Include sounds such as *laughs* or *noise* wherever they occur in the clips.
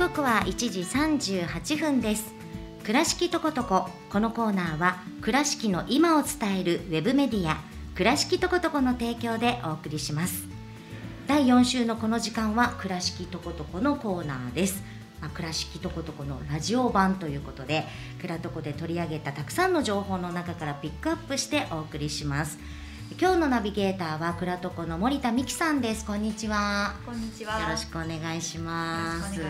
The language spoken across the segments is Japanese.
刻は1時38分です。倉敷とことここのコーナーは倉敷の今を伝えるウェブメディア倉敷とことこの提供でお送りします。第4週のこの時間は倉敷とことこのコーナーです。まあ、倉敷とことこのラジオ版ということで倉とこで取り上げたたくさんの情報の中からピックアップしてお送りします。今日のナビゲーターは倉とこの森田美希さんです。こんにちは。こんにちは。よろしくお願いします。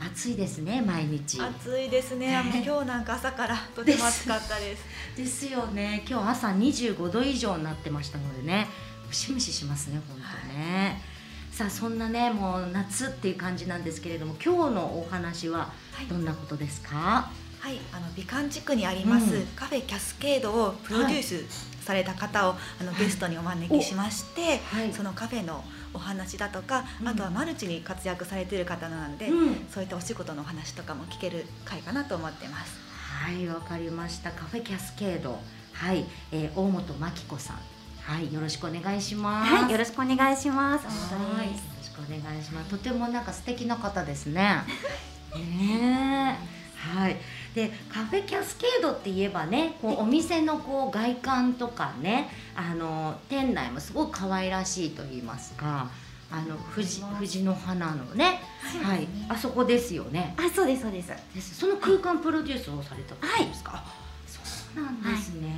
暑いですね毎日。暑いですね。今日なんか朝からとても暑かったです。*laughs* ですよね。今日朝25度以上になってましたのでね。ムシムシしますね本当ね、さあそんなねもう夏っていう感じなんですけれども今日のお話ははい。どんなことですか、はい、あの美観地区にあります、うん。カフェキャスケードをプロデュースされた方を、あのゲストにお招きしまして、はい。そのカフェのお話だとか、うん。あとはマルチに活躍されている方なので、うん。そういったお仕事のお話とかも聞ける回かなと思ってます。はいわかりました。カフェキャスケード。はい、えー、大本真紀子さん。はいよろしくお願いします。はい、よろしくお願いします。はい、よろしくお願いします。とてもなんか素敵な方ですね。*laughs* ねえ、はい。で、カフェキャスケードって言えばね、こうお店のこう外観とかね、あの店内もすごく可愛らしいと言いますか。あの藤藤の花のね、はい、あそこですよね。あ、そうです、そうです。ですその空間プロデュースをされたんですか？あそうなんですね。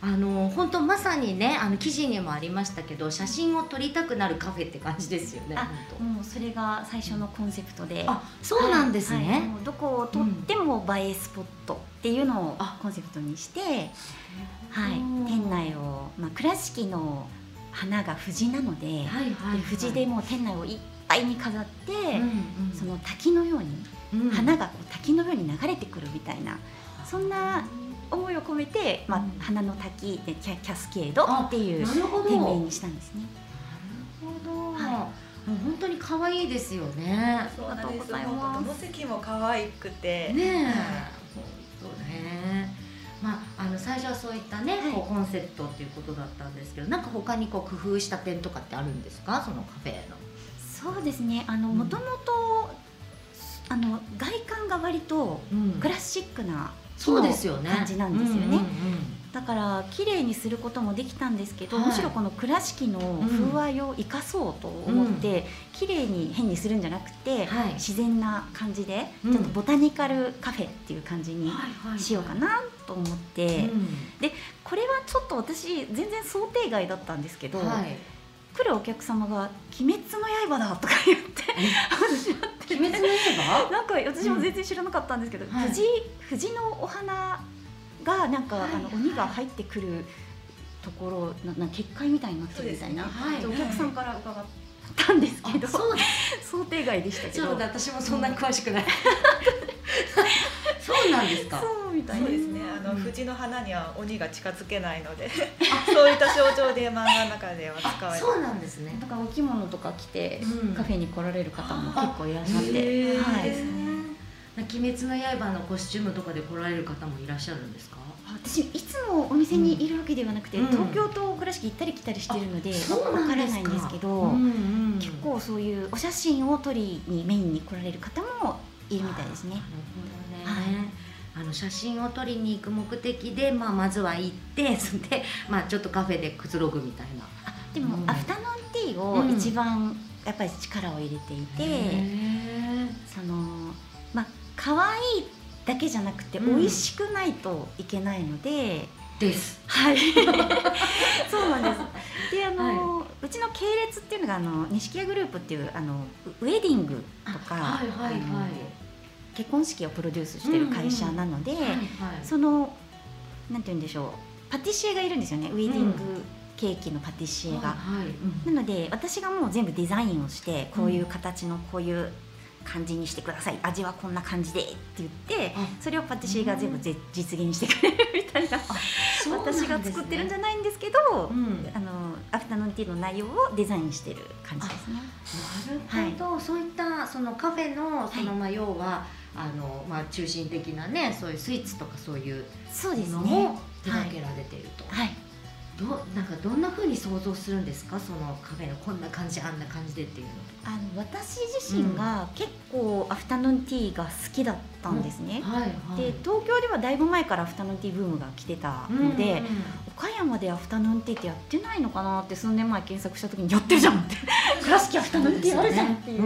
あの本当まさにねあの記事にもありましたけど写真を撮りたくなるカフェって感じですよね。もうそれが最初のコンセプトで。当あそうなんですはいはいどこを撮っても映えスポットっていうのをあコンセプトにして、はい、うん店内をまあ倉敷の花が藤なので、はいはいはいで藤でもう店内をいっぱいに飾って、うんうんその滝のように、うん花がこう滝のように流れてくるみたいな。そんな思いを込めて、まあうん花の滝でキャキャスケードっていう。店名なるにしたんですね。ほど。はもう本当に可愛いですよね。そうなんです。どの席も可愛くて、ねえはい。本当ね。まあ、あの最初はそういったね、はいこうコンセプトっていうことだったんですけどなんか他にこう工夫した点とかってあるんですか？そのカフェの。そうですねあのうんもともとあの外観が割とうん。クラシックなそうですよね。感じなんですよね。うんうんうんだから綺麗にすることもできたんですけど、はい。むしろこの倉敷のん。風合いを生かそうと思って、綺麗に変にするんじゃなくて、はい。自然な感じで、うん。ちょっとボタニカルカフェっていう感じにしようかなと思って、これはちょっと私全然想定外だったんですけど、うんはい。来るお客様が「鬼滅の刃だ」とか言って鬼滅の刃？なんか私も全然知らなかったんですけど、はい。藤藤のお花がなんか、はい。あの鬼が入ってくるところなな結界みたいになってるみたいな、ねはい。でお客さんから伺ったんですけど、あそうだ想定外でしたけど。そうだ私もそんな詳しくない。*laughs* そうなんですか。そうみたいなそうですね。あの、うん。藤の花には鬼が近づけないので、そういった象徴で漫画の中では使われてそうなんですね。だからお着物とか着て、うん。カフェに来られる方も結構いらっしゃって、はい。ですね。鬼滅の刃のコスチュームとかで来られる方もいらっしゃるんですか？私いつもお店にいるわけではなくて、うん。東京と倉敷行ったり来たりしてるのでそうわなんですか。からないんですけど、うんうん結構そういうお写真を撮りにメインに来られる方もいるみたいですねの写真を撮りに行く目的で、まあ、まずは行って *laughs* それで、まあ、ちょっとカフェでくつろぐみたいな。あでも、うん。アフタヌーンティーを一番やっぱり力を入れていて、へそのまあ可愛いだけじゃなくて、うん。美味しくないといけないので、ーです。はい。*laughs* そうなんです。であの、うちの系列っていうのがあの錦屋グループっていうあのウウェディングとか、はいはいはい結婚式をプロデュースしてる会社なので、はいはい。そのなんて言うんでしょうパティシエがいるんですよねウェディングケーキのパティシエが。なので私がもう全部デザインをしてこういう形のこういう感じにしてください。味はこんな感じでって言ってあ。それをパティシエが全部ぜ実現してくれるみたいな。ね。私が作ってるんじゃないんですけど、うん。あのアフタヌーンティーの内容をデザインしてる感じですね。なるほど、そういったそのカフェのその、はいまあ要はあのまあ中心的なねそういうスイーツとかそういうそうですのね。も手掛けられていると。はい。どなんかどんな風に想像するんですか？そのカフェのこんな感じあんな感じでっていうの。あの私自身が結構アフタヌーンティーが好きだったんですね、はいはい。で東京ではだいぶ前からアフタヌーンティーブームが来てたので、岡山でアフタヌーンティーってやってないのかなって数年前検索した時にやってるじゃんって。*laughs* 倉敷アフタヌーンティーあるじゃんってい。う、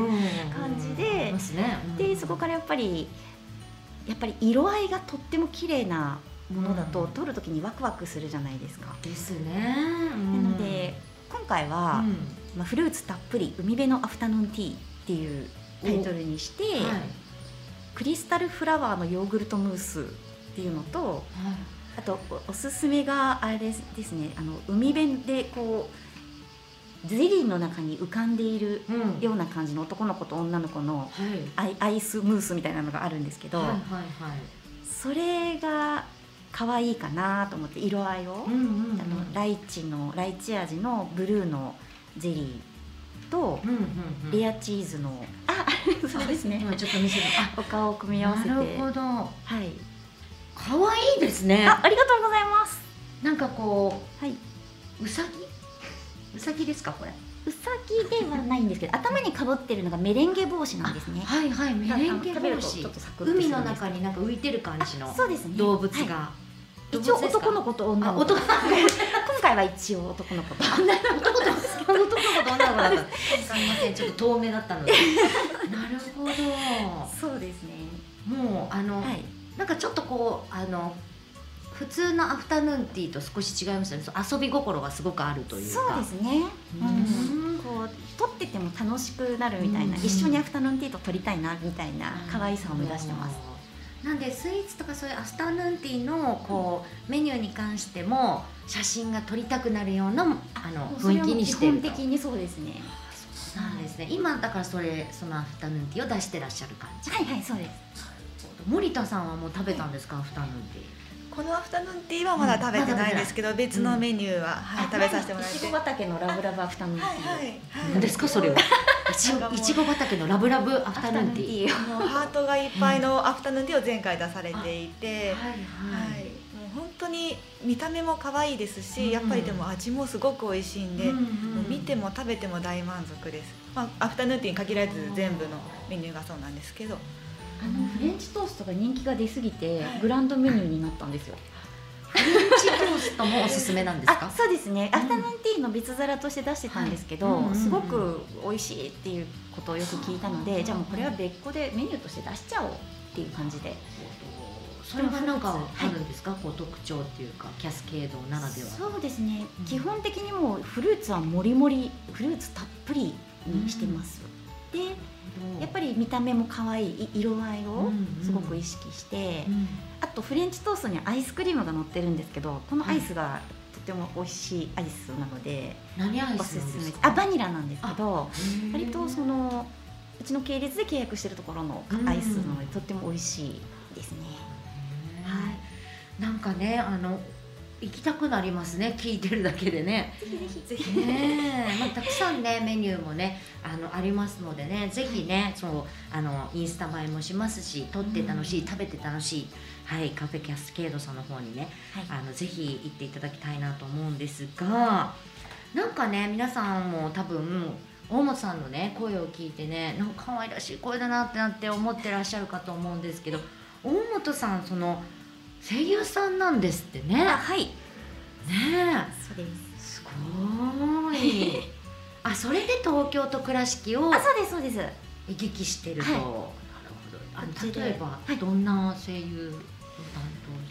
感じでありますねでそこからやっぱりやっぱり色合いがとっても綺麗なものだと、うん。撮る時にワクワクするじゃないですか、ですね。ななので今回は、まあ、フルーツたっぷり海辺のアフタヌーンティーっていうタイトルにして、はい。クリスタルフラワーのヨーグルトムースっていうのとあとおおすすめがあれですねあの海辺でこうゼリーの中に浮かんでいるうん。ような感じの男の子と女の子のはい。アイアイスムースみたいなのがあるんですけど、はいはいはい。それが可愛いかなと思って色合いを、うんうんうん。あのライチのライチ味のブルーのゼリーとうんうんうん。レアチーズの。あ *laughs* そうですね。今ちょっと見せるお顔を組み合わせて。なるほど。はい。可愛いですね。あありがとうございます。なんかこはい。うさぎうさぎですかこれ？うさぎではないんですけど *laughs* 頭にかぶってるのがメレンゲ帽子なんですね。はいはいメレンゲ帽子。海の中になんか浮いてる感じのあそうですね。動物はがい一応男の子と女あの子。*laughs* 今回は一応男の子と。子男と男の子と女の子だった *laughs* す。みませんちょっと遠目だったので。*laughs* なるほど。そうですね。もうあの、はい。なんかちょっとこうあの普通のアフタヌーンティーと少し違いますよね。遊び心がすごくあるというか。そうですね。うん。うん。こう撮ってても楽しくなるみたいな。うん。一緒にアフタヌーンティーと撮りたいなみたいな可愛さを目指してますなんでスイーツとかそういうアフタヌーンティーのこうメニューに関しても写真が撮りたくなるようなあの雰囲気にしてると。基本的にそうですね。そうなんですね。今だからそれそのアフタヌーンティーを出してらっしゃる感じ。はいはいそうです。森田さんはもう食べたんですか、アフタヌーンティこのアフタヌーンティーはまだ食べてないんですけど、別のメニューは、はい、食べさせてもらっていちご畑のラブラブアフタヌーンティー。はいはいー何ですかそれはいちご畑のラブラブアフタヌーンティー。ハートがいっぱいのアフタヌーンティーを前回出されていて、はいはい、もう本当に見た目も可愛いですし、うんやっぱりでも味もすごく美味しいんで、うんうんもう見ても食べても大満足です、まあ、アフタヌーンティーに限らず全部のメニューがそうなんですけど。あのフレンチトーストが人気が出すぎてグランドメニューになったんですよフレンチトーストもおすすめなんですか？あそうですね、アフタヌーンティーの別皿として出してたんですけど、はいうんうんうん。すごく美味しいっていうことをよく聞いたので、じゃあもうこれは別個でメニューとして出しちゃおうっていう感じで。それはなんかあるんですか、こう特徴っていうかキャスケードならでは。そうですね、うん。基本的にもうフルーツはもりもりフルーツたっぷりにしてます、でやっぱり見た目も可愛いい色合いをすごく意識して、うん。あとフレンチトーストにアイスクリームが乗ってるんですけどこのアイスがとても美味しいアイスなので、何アイスあか？バニラなんですけど割とそのうちの系列で契約してるところのアイスなので、とっても美味しいですね。はいなんかねあの行きたくなりますね聞いてるだけでね。ぜひねえ、まあ、たくさんねメニューもねあのありますのでねぜひねそうあのインスタ映えもしますし撮って楽しい、食べて楽しいはいカフェキャスケードさんの方にねはい。あのぜひ行っていただきたいなと思うんですがなんかね皆さんも多分大本さんのね声を聞いてねなんか可愛らしい声だなってなって思ってらっしゃるかと思うんですけど大本さんその声優さんなんですってね。あはいねそうですすごい。*laughs* あそれで東京と倉敷をあそうですそうです。行き来してると、はい。なるほど。あ例えば、はい。どんな声優を担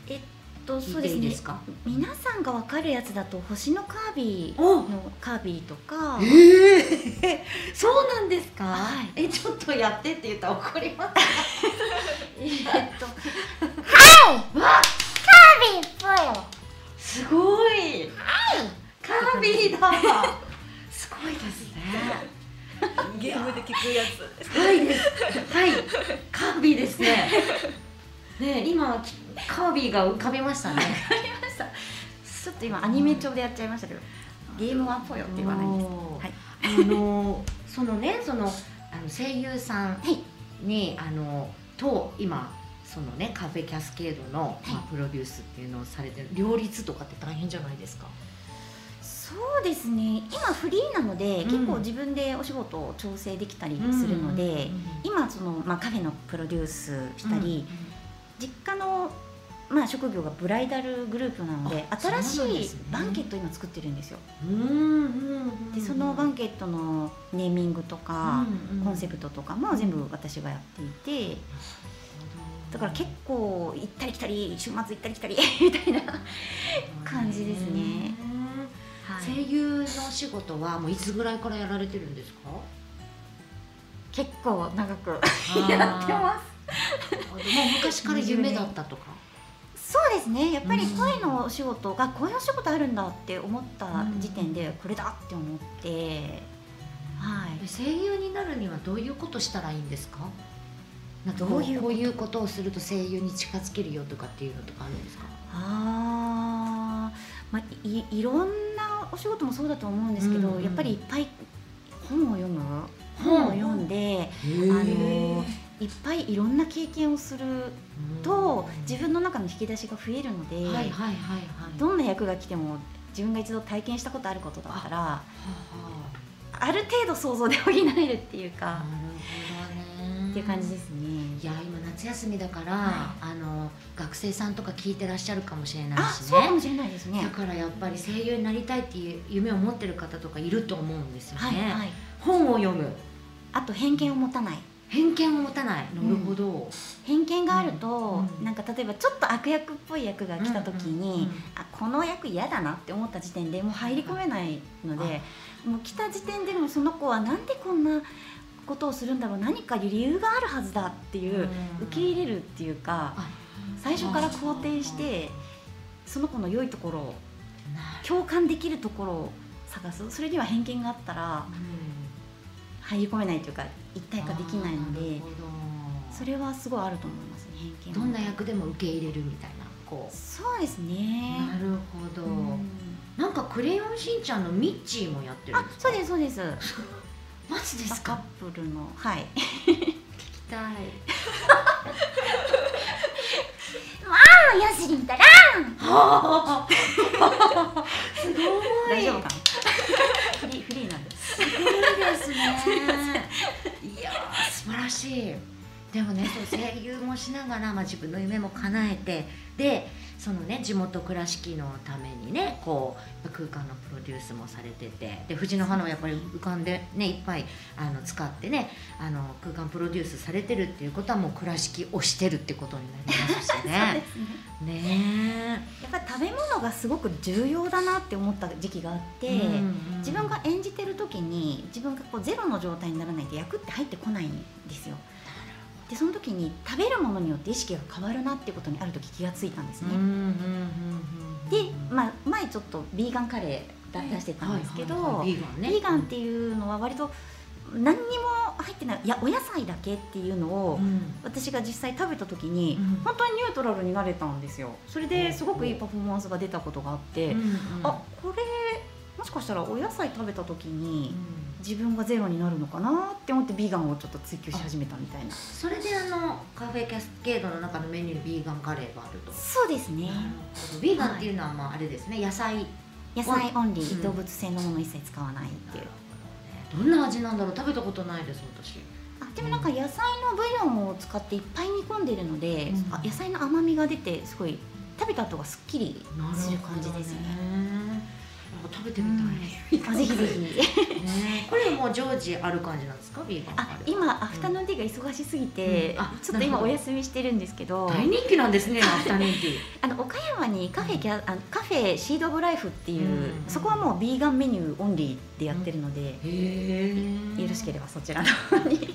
えっと当聞いてそうですね。いいですか？皆さんがわかるやつだと星のカービィお。のカービィとか。ええ *laughs* そうなんですか、はい。えちょっとやってって言ったら怒ります。*laughs* えっと。わカービィぽよすごい。カービィだ。すごいですね。ゲームで聞くやつ。はい。ですはい。カービィですね。ね今きカービィが浮かびましたね。ちょっと今アニメ調でやっちゃいましたけどゲームはぽよって言わないんです。はい。あのそのねそのあの声優さんに、あのと今そのねカフェキャスケードの、まあ、プロデュースっていうのをされてる両立とかって大変じゃないですか？そうですね。今フリーなので、うん。結構自分でお仕事を調整できたりするので、今その、まあ、カフェのプロデュースしたり、実家の、まあ、職業がブライダルグループなのであ新しいバンケットを今作ってるんですよ。うんうんうんでそのバンケットのネーミングとか、コンセプトトとかも全部私がやっていてだから結構行ったり来たり週末行ったり来たり *laughs* みたいな、感じですね。はい。声優のお仕事はもういつぐらいからやられてるんですか？結構長くや *laughs* やってます。もう昔から夢だったとか？そうですね。やっぱり声のお仕事がこういうお仕事あるんだって思った時点でこれだって思って、はい。声優になるにはどういうことしたらいいんですか？などういうこういうことをすると声優に近づけるよとかっていうのとかあるんですか？あー。まあいいろんなお仕事もそうだと思うんですけど、うんうんやっぱりいっぱい本を読む？本を読んで、あのいっぱいいろんな経験をすると自分の中の引き出しが増えるので、はいはいはいはい。どんな役が来ても自分が一度体験したことあることだったらはある程度想像で補えるっていうか。あなるほど。ねっていう感じですね。いや今夏休みだから、はあの学生さんとか聞いてらっしゃるかもしれないあ、しそうかもねしれないですね。だ。からやっぱり声優になりたいっていう夢を持ってる方とかいると思うんですよね、はいはい。本を読む。あと偏見を持たない。偏見を持たない。なるほど、偏見があると、うん。なんか例えばちょっと悪役っぽい役が来た時に、うんうんうんあこの役嫌だなって思った時点でもう入り込めないので、もう来た時点でもうその子はなんでこんなことをするんだろう何か理由があるはずだっていう、受け入れるっていうかあ最初から肯定してその子の良いところを共感できるところを探す。それには偏見があったら入り込めないというか一体化できないのでそれはすごいあると思いますね偏見は。どんな役でも受け入れるみたいなこそうですう、ね。なるほど、うん。なんかクレヨンしんちゃんのミッチーもやってるそうですそうです *laughs* マジですカッかプルの。はい。聞きたい。*laughs* あヤスリンたらはあすごい。大丈夫かな？フリーフリーなんです。すごいですね。いやー素晴らしい。でもねそう声優もしながら、まあ、自分の夢も叶えてでそのね地元倉敷のためにねこう空間のプロデュースもされててで藤の花をやっぱり浮かんでねいっぱいあの使ってねあの空間プロデュースされてるっていうことはもう倉敷をしてるってことになりますしね。*laughs* すね。ね。やっぱり食べ物がすごく重要だなって思った時期があって、え、自分が演じてる時に自分がこうゼロの状態にならないと役って入ってこないんですよでその時に食べるものによって意識が変わるなってことにある時気がついたんですね、で、まあ、前ちょっとビーガンカレーだ出してたんですけど、ビーガンっていうのは割と何にも入ってないいやお野菜だけっていうのを、うん。私が実際食べた時に、うん。本当にニュートラルになれたんですよ。それですごくいいパフォーマンスが出たことがあって、あこれもしかしたらお野菜食べた時にうん。自分がゼロになるのかなって思ってビーガンをちょっと追求し始めたみたいな。それであのカフェキャスケードの中のメニューにビーガンカレーがあると。そうですね。ビーガンっていうのはまああれですね野菜。野菜オンリー、うん。動物性のもの一切使わないっていう。どんな味なんだろう。食べたことないです私。あでもなんか野菜のブイヨンを使っていっぱい煮込んでるので、うん。あ野菜の甘みが出てすごい食べた後がすっきりする感じですよね。ね食べてみたい、あぜひぜひ。ねこれもう常時ある感じなんですか？ビーガンカあ今アフタヌーンティーが忙しすぎて、うん。あちょっと今お休みしてるんですけど、大人気なんですねアフタヌーンティー。*laughs* あの岡山にカフェキャあのカフェ Seed of Life っていう、うん。そこはもうビーガンメニューオンリーでやってるので、よろしければそちらの方に。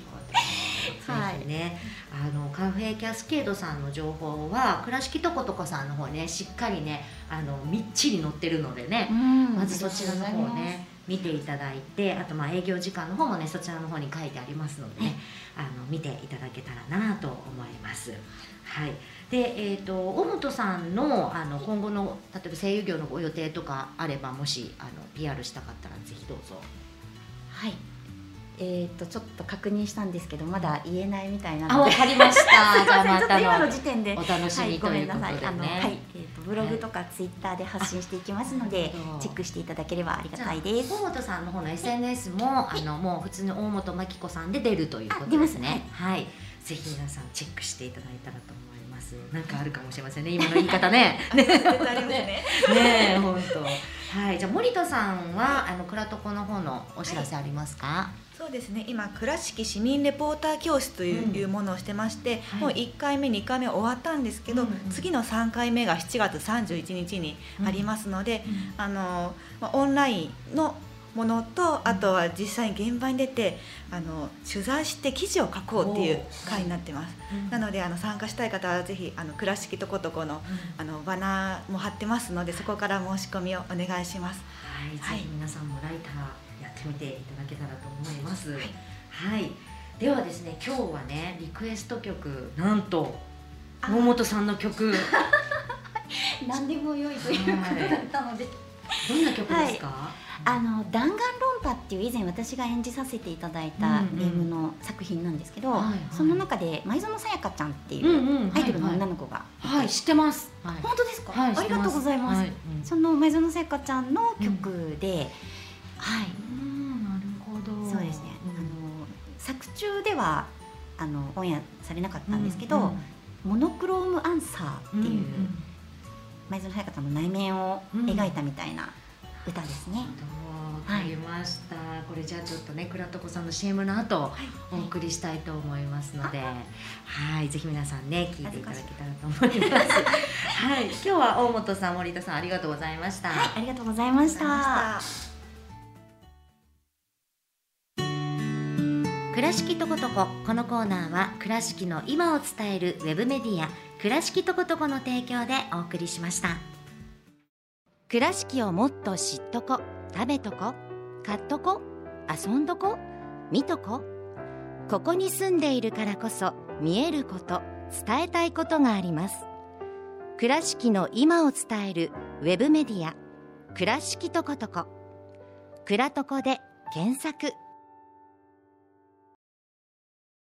はいね、あのカフェキャスケードさんの情報は倉敷とことこさんの方ねしっかりねあのみっちり載ってるのでね、まずそちらの方をね見ていただいてあとまあ営業時間の方もねそちらの方に書いてありますのでね、あの見ていただけたらなと思います。はい、で、えー、と大本さんのあの今後の例えば声優業のご予定とかあればもしあの PR したかったらぜひどうぞ。はい。えっ、とちょっと確認したんですけどまだ言えないみたいなあ、ので。わかりました。*laughs* じゃあまたと今のの時点でお楽しみということでね。はい、ごめんなさい。あのはい、えっ、とブログとかツイッターで発信していきますのでなるほど、チェックしていただければありがたいです。大本さんの方の SNS も、あのもう普通に大本真紀子さんで出るということですね。はい、ぜひ皆さんチェックしていただいたらと思います。なんかあるかもしれませんね。今の言い方ね。*laughs* ねね。*laughs* え、本当。はい、じゃあ森田さんはあの倉床の方のお知らせありますか？そうですね。今倉敷市民レポーター教室という,、ものをしてまして、はい。もう1回目2回目終わったんですけど、うん。うん次の3回目が7月31日にありますので、あのまあオンラインのものとあとは実際に現場に出てあの取材して記事を書こうっていう会になってます。なのであの参加したい方はぜひあの倉敷とことこのあのバナーも貼ってますのでそこから申し込みをお願いします。はい、はいぜひ皆さんもライターやってみていただけたらと思います。はい、ではですね、今日はね、リクエスト曲、なんと。あ桃本さんの曲、ど *laughs* 何でも良いということだったので、んな曲ですか？あの弾丸論破っていう以前私が演じさせていただいたうんうん。ゲームの作品なんですけど、はいはい。その中で前園さやかちゃんっていううんうんアイドルのはいはい女の子がいて、はい、知ってます。はい。本当ですか、はい、ありがとうございます。はい。その前園さやかちゃんの曲で、はい、うん、なるほど。そうですね。あの作中ではあのオンエアされなかったんですけど、モノクロームアンサーっていう、前園さやかちゃんの内面を描いたみたいな歌ですね。わかりました、これじゃあちょっとね倉床さんの CM の後お送りしたいと思いますので、はい。ぜひ皆さんね聞いていただけたらと思います。はい今日は大本さん森田さんありがとうございました、はい、ありがとうございました。倉敷とことここのコーナーは倉敷の今を伝えるウェブメディア倉敷とことこの提供でお送りしました。倉敷をもっと知っとこ食べとこ買っとこ遊んどこ見とこ。ここに住んでいるからこそ見えること伝えたいことがあります。倉敷の今を伝えるウェブメディア倉敷とことこ倉とこで検索。